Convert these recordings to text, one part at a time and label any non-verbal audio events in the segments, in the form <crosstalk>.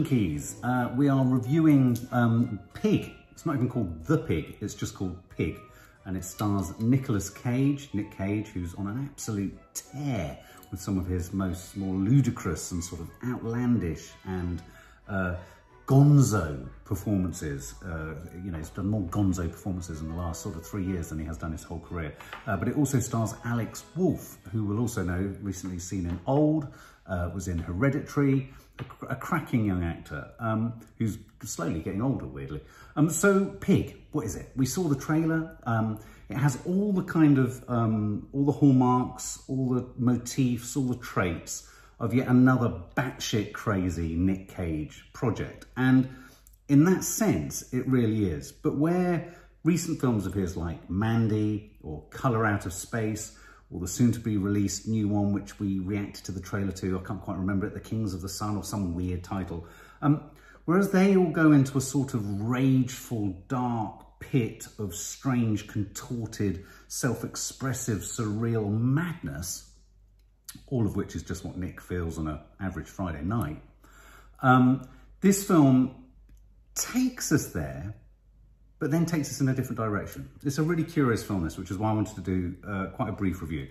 Uh, we are reviewing um, Pig. It's not even called The Pig, it's just called Pig. And it stars Nicolas Cage, Nick Cage, who's on an absolute tear with some of his most more ludicrous and sort of outlandish and uh, gonzo performances. Uh, you know, he's done more gonzo performances in the last sort of three years than he has done his whole career. Uh, but it also stars Alex Wolff, who we'll also know recently seen in Old, uh, was in Hereditary, a, cracking young actor um, who's slowly getting older, weirdly. Um, so Pig, what is it? We saw the trailer. Um, it has all the kind of, um, all the hallmarks, all the motifs, all the traits of yet another batshit crazy Nick Cage project. And in that sense, it really is. But where recent films of his like Mandy or Colour Out of Space or the soon-to-be released new one, which we reacted to the trailer to, I can't quite remember it, The Kings of the Sun or some weird title. Um, whereas they all go into a sort of rageful, dark pit of strange, contorted, self-expressive, surreal madness, all of which is just what Nick feels on an average Friday night. Um, this film takes us there, but then takes us in a different direction. It's a really curious film, this, which is why I wanted to do uh, quite a brief review.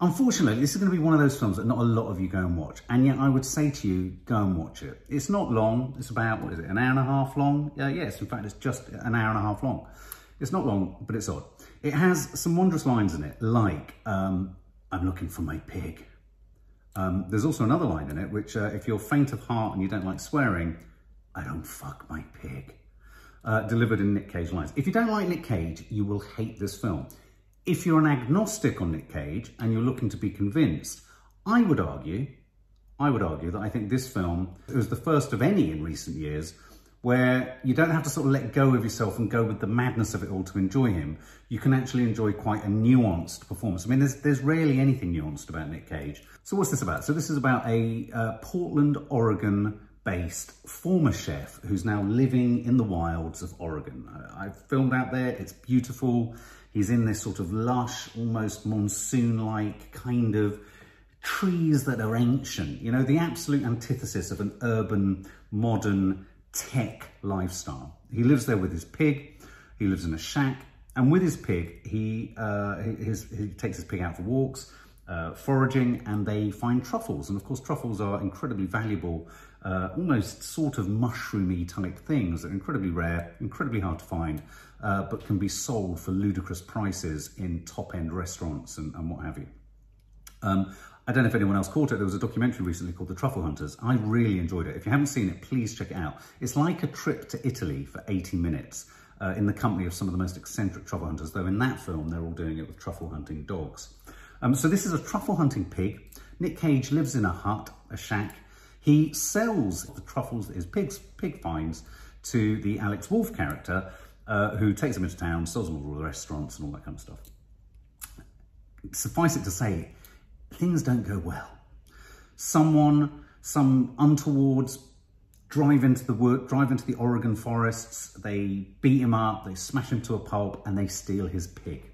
Unfortunately, this is going to be one of those films that not a lot of you go and watch, and yet I would say to you, go and watch it. It's not long. It's about, what is it, an hour and a half long? Uh, yes, in fact, it's just an hour and a half long. It's not long, but it's odd. It has some wondrous lines in it, like, um, I'm looking for my pig. Um, there's also another line in it, which uh, if you're faint of heart and you don't like swearing, I don't fuck my pig. Uh, delivered in Nick Cage lines. If you don't like Nick Cage, you will hate this film. If you're an agnostic on Nick Cage and you're looking to be convinced, I would argue, I would argue that I think this film was the first of any in recent years where you don't have to sort of let go of yourself and go with the madness of it all to enjoy him. You can actually enjoy quite a nuanced performance. I mean, there's, there's rarely anything nuanced about Nick Cage. So what's this about? So this is about a uh, Portland, Oregon based former chef who's now living in the wilds of Oregon. I've filmed out there, it's beautiful. He's in this sort of lush, almost monsoon-like kind of trees that are ancient, you know, the absolute antithesis of an urban, modern, tech lifestyle. He lives there with his pig, he lives in a shack, and with his pig, he, uh, his, he takes his pig out for walks, uh, foraging, and they find truffles. And of course, truffles are incredibly valuable, uh, almost sort of mushroomy type things that are incredibly rare, incredibly hard to find, uh, but can be sold for ludicrous prices in top-end restaurants and, and, what have you. Um, I don't know if anyone else caught it. There was a documentary recently called The Truffle Hunters. I really enjoyed it. If you haven't seen it, please check it out. It's like a trip to Italy for 80 minutes uh, in the company of some of the most eccentric truffle hunters, though in that film, they're all doing it with truffle hunting dogs. Um, so this is a truffle hunting pig. Nick Cage lives in a hut, a shack. He sells the truffles that his pigs, pig finds to the Alex Wolff character, uh, who takes them into town, sells them all the restaurants and all that kind of stuff. Suffice it to say, things don't go well. Someone, some untowards, drive into the work, drive into the Oregon forests, they beat him up, they smash him to a pulp, and they steal his pig.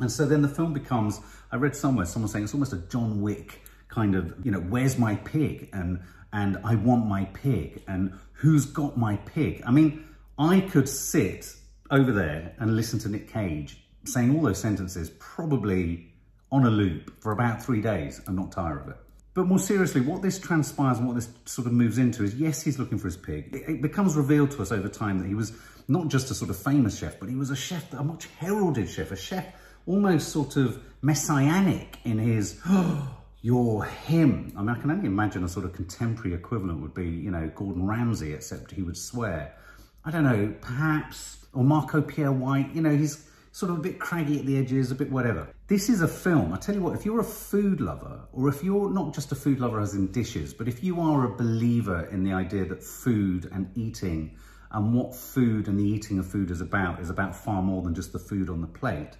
And so then the film becomes, I read somewhere, someone saying it's almost a John Wick kind of, you know, where's my pig? And, and I want my pig. And who's got my pig? I mean, I could sit over there and listen to Nick Cage saying all those sentences probably on a loop for about three days and not tire of it. But more seriously, what this transpires and what this sort of moves into is, yes, he's looking for his pig. It, becomes revealed to us over time that he was not just a sort of famous chef, but he was a chef, a much heralded chef, a chef almost sort of messianic in his, oh, <gasps> you're him. I mean, I can only imagine a sort of contemporary equivalent would be, you know, Gordon Ramsay, except he would swear. I don't know, perhaps, or Marco Pierre White, you know, he's sort of a bit craggy at the edges, a bit whatever. This is a film, I tell you what, if you're a food lover, or if you're not just a food lover as in dishes, but if you are a believer in the idea that food and eating and what food and the eating of food is about is about far more than just the food on the plate,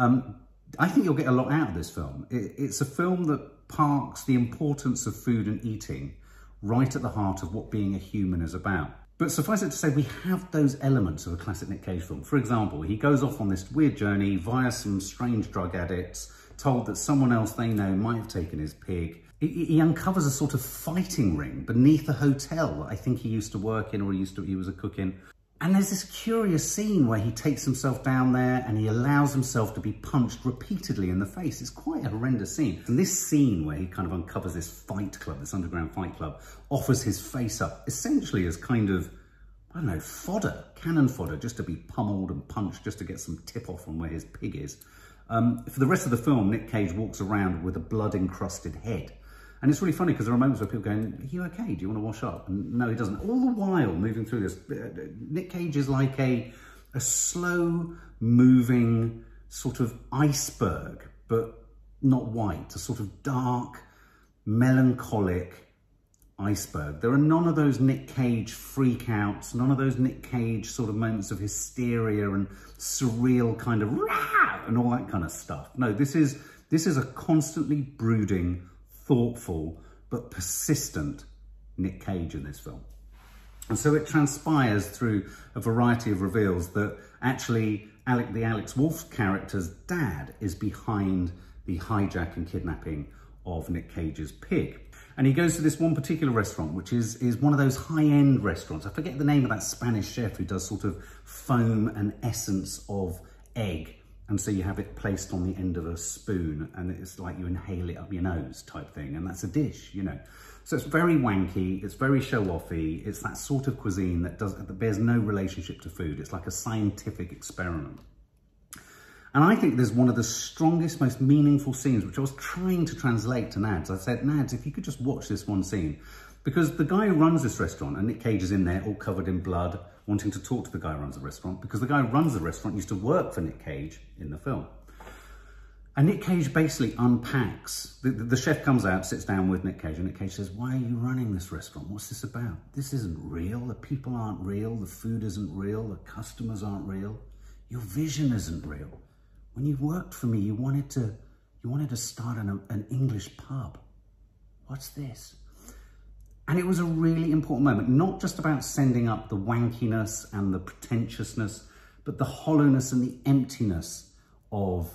um, I think you'll get a lot out of this film. It, it's a film that parks the importance of food and eating right at the heart of what being a human is about. But suffice it to say, we have those elements of a classic Nick Cage film. For example, he goes off on this weird journey via some strange drug addicts, told that someone else they know might have taken his pig. he, he uncovers a sort of fighting ring beneath a hotel that I think he used to work in or he used to he was a cook in. And there's this curious scene where he takes himself down there and he allows himself to be punched repeatedly in the face. It's quite a horrendous scene. And this scene where he kind of uncovers this fight club, this underground fight club, offers his face up essentially as kind of, I don't know, fodder, cannon fodder, just to be pummeled and punched, just to get some tip off on where his pig is. Um, for the rest of the film, Nick Cage walks around with a blood encrusted head. And it's really funny because there are moments where people going, are you okay? Do you want to wash up? And no, he doesn't. All the while moving through this, uh, Nick Cage is like a, a slow moving sort of iceberg, but not white, a sort of dark, melancholic iceberg. There are none of those Nick Cage freakouts, none of those Nick Cage sort of moments of hysteria and surreal kind of and all that kind of stuff. No, this is this is a constantly brooding, thoughtful, but persistent Nick Cage in this film. And so it transpires through a variety of reveals that actually Alec, the Alex Wolff character's dad is behind the hijack and kidnapping of Nick Cage's pig. And he goes to this one particular restaurant, which is, is one of those high-end restaurants. I forget the name of that Spanish chef who does sort of foam and essence of egg and so you have it placed on the end of a spoon and it's like you inhale it up your nose type thing. And that's a dish, you know. So it's very wanky, it's very show-offy. It's that sort of cuisine that, does, that bears no relationship to food. It's like a scientific experiment. And I think there's one of the strongest, most meaningful scenes, which I was trying to translate to Nads. I said, Nads, if you could just watch this one scene, because the guy who runs this restaurant, and Nick Cage is in there all covered in blood, wanting to talk to the guy who runs the restaurant, because the guy who runs the restaurant used to work for Nick Cage in the film. And Nick Cage basically unpacks. The, the, chef comes out, sits down with Nick Cage, and Nick Cage says, why are you running this restaurant? What's this about? This isn't real. The people aren't real. The food isn't real. The customers aren't real. Your vision isn't real. When you worked for me, you wanted to, you wanted to start an, an English pub. What's this? And it was a really important moment, not just about sending up the wankiness and the pretentiousness, but the hollowness and the emptiness of,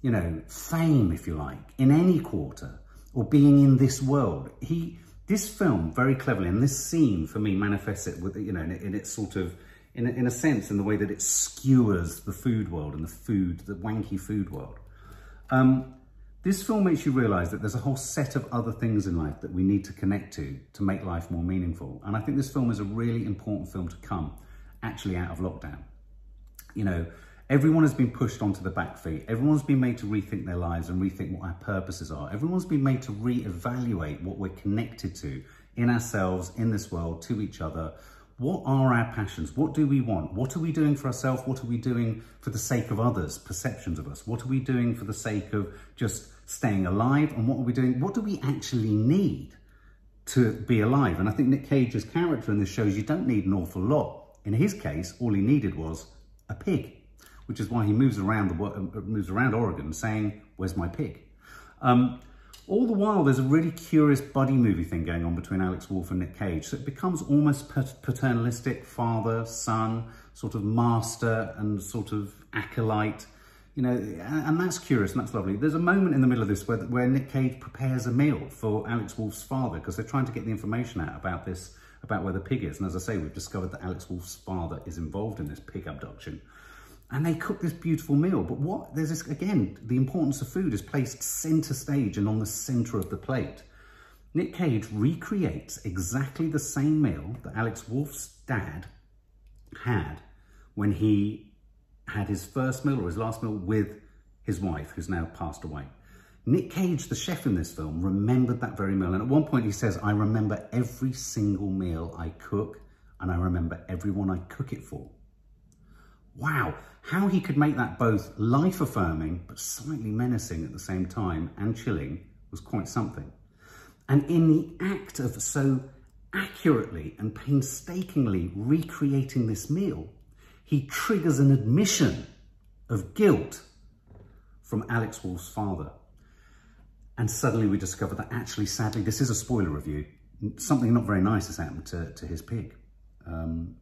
you know, fame, if you like, in any quarter or being in this world. He, this film very cleverly, and this scene for me manifests it with, you know, in, in its sort of, in a, in a sense, in the way that it skewers the food world and the food, the wanky food world. Um, this film makes you realise that there's a whole set of other things in life that we need to connect to to make life more meaningful. And I think this film is a really important film to come actually out of lockdown. You know, everyone has been pushed onto the back feet. Everyone's been made to rethink their lives and rethink what our purposes are. Everyone's been made to re-evaluate what we're connected to in ourselves, in this world, to each other, what are our passions? What do we want? What are we doing for ourselves? What are we doing for the sake of others, perceptions of us? What are we doing for the sake of just staying alive? And what are we doing? What do we actually need to be alive? And I think Nick Cage's character in this shows you don't need an awful lot. In his case, all he needed was a pig, which is why he moves around the uh, moves around Oregon saying, "Where's my pig?" Um, all the while, there's a really curious buddy movie thing going on between Alex Wolff and Nick Cage. So it becomes almost paternalistic, father, son, sort of master and sort of acolyte. You know, and that's curious and that's lovely. There's a moment in the middle of this where, where Nick Cage prepares a meal for Alex Wolff's father because they're trying to get the information out about this, about where the pig is. And as I say, we've discovered that Alex Wolff's father is involved in this pig abduction and they cook this beautiful meal. But what, there's this, again, the importance of food is placed center stage and on the center of the plate. Nick Cage recreates exactly the same meal that Alex Wolff's dad had when he had his first meal or his last meal with his wife, who's now passed away. Nick Cage, the chef in this film, remembered that very meal. And at one point he says, I remember every single meal I cook and I remember everyone I cook it for. Wow, how he could make that both life-affirming but slightly menacing at the same time and chilling was quite something. And in the act of so accurately and painstakingly recreating this meal, he triggers an admission of guilt from Alex Wolff's father. And suddenly we discover that actually, sadly, this is a spoiler review. Something not very nice has happened to, to his pig. Um,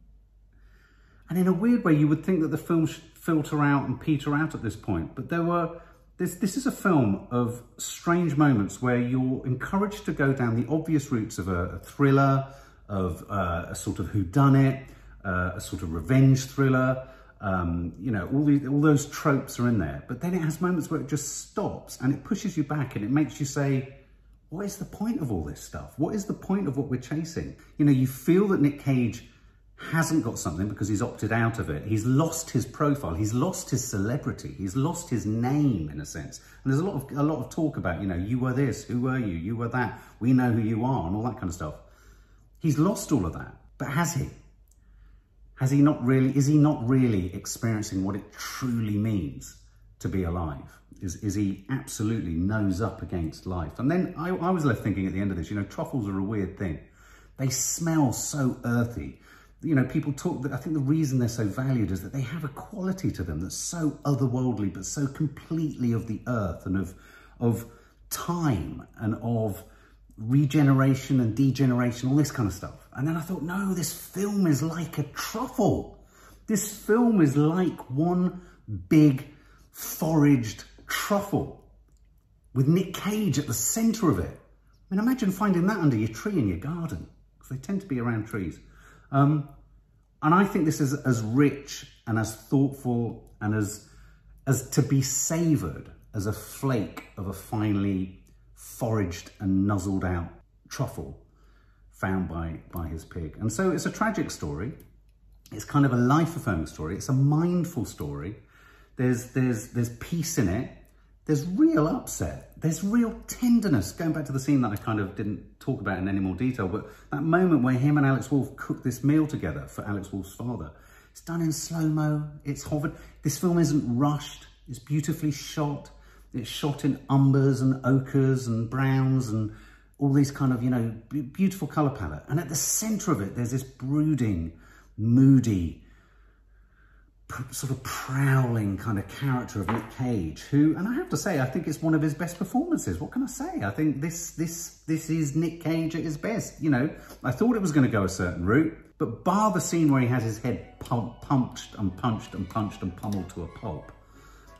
and in a weird way, you would think that the film should filter out and peter out at this point. But there were This, this is a film of strange moments where you're encouraged to go down the obvious routes of a, a thriller, of uh, a sort of whodunit, uh, a sort of revenge thriller. Um, you know, all, the, all those tropes are in there. But then it has moments where it just stops and it pushes you back and it makes you say, what is the point of all this stuff? What is the point of what we're chasing? You know, you feel that Nick Cage hasn't got something because he's opted out of it. He's lost his profile. He's lost his celebrity. He's lost his name in a sense. And there's a lot of a lot of talk about, you know, you were this, who were you? You were that. We know who you are and all that kind of stuff. He's lost all of that. But has he? Has he not really, is he not really experiencing what it truly means to be alive? Is, is he absolutely nose up against life? And then I, I was left thinking at the end of this, you know, truffles are a weird thing. They smell so earthy. You know, people talk, that I think the reason they're so valued is that they have a quality to them that's so otherworldly, but so completely of the earth and of, of time and of regeneration and degeneration, all this kind of stuff. And then I thought, no, this film is like a truffle. This film is like one big foraged truffle with Nick Cage at the centre of it. I mean, imagine finding that under your tree in your garden, because they tend to be around trees. Um, and I think this is as rich and as thoughtful and as, as to be savoured as a flake of a finely foraged and nuzzled out truffle found by, by his pig. And so it's a tragic story. It's kind of a life-affirming story. It's a mindful story. There's, there's, there's peace in it. There's real upset. There's real tenderness. Going back to the scene that I kind of didn't talk about in any more detail, but that moment where him and Alex Wolff cook this meal together for Alex Wolff's father. It's done in slow-mo. It's hovered. This film isn't rushed. It's beautifully shot. It's shot in umbers and ochres and browns and all these kind of, you know, beautiful colour palette. And at the centre of it, there's this brooding, moody, sort of prowling kind of character of Nick Cage, who, and I have to say, I think it's one of his best performances. What can I say? I think this this this is Nick Cage at his best. You know, I thought it was going to go a certain route, but bar the scene where he has his head pump, and punched and punched and pummeled to a pulp,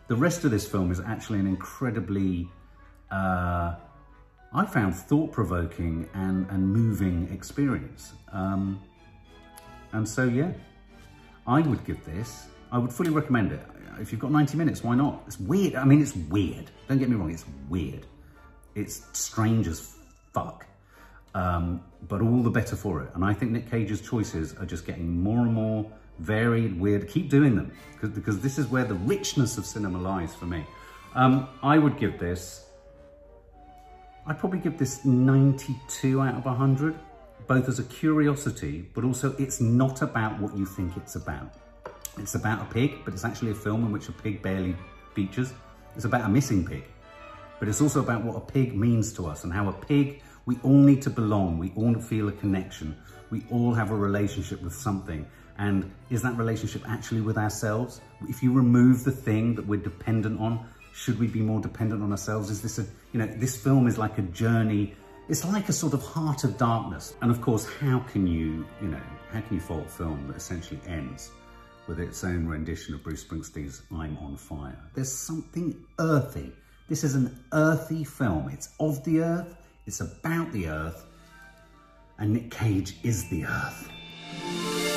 the rest of this film is actually an incredibly, uh, I found thought-provoking and, and moving experience. Um, and so, yeah, I would give this I would fully recommend it. If you've got 90 minutes, why not? It's weird. I mean, it's weird. Don't get me wrong, it's weird. It's strange as fuck. Um, but all the better for it. And I think Nick Cage's choices are just getting more and more varied, weird. Keep doing them because, this is where the richness of cinema lies for me. Um, I would give this, I'd probably give this 92 out of 100, both as a curiosity, but also it's not about what you think it's about. It's about a pig, but it's actually a film in which a pig barely features. It's about a missing pig, but it's also about what a pig means to us and how a pig, we all need to belong. We all feel a connection. We all have a relationship with something. And is that relationship actually with ourselves? If you remove the thing that we're dependent on, should we be more dependent on ourselves? Is this a, you know, this film is like a journey. It's like a sort of heart of darkness. And of course, how can you, you know, how can you fault a film that essentially ends with its own rendition of Bruce Springsteen's I'm on Fire. There's something earthy. This is an earthy film. It's of the earth, it's about the earth, and Nick Cage is the earth.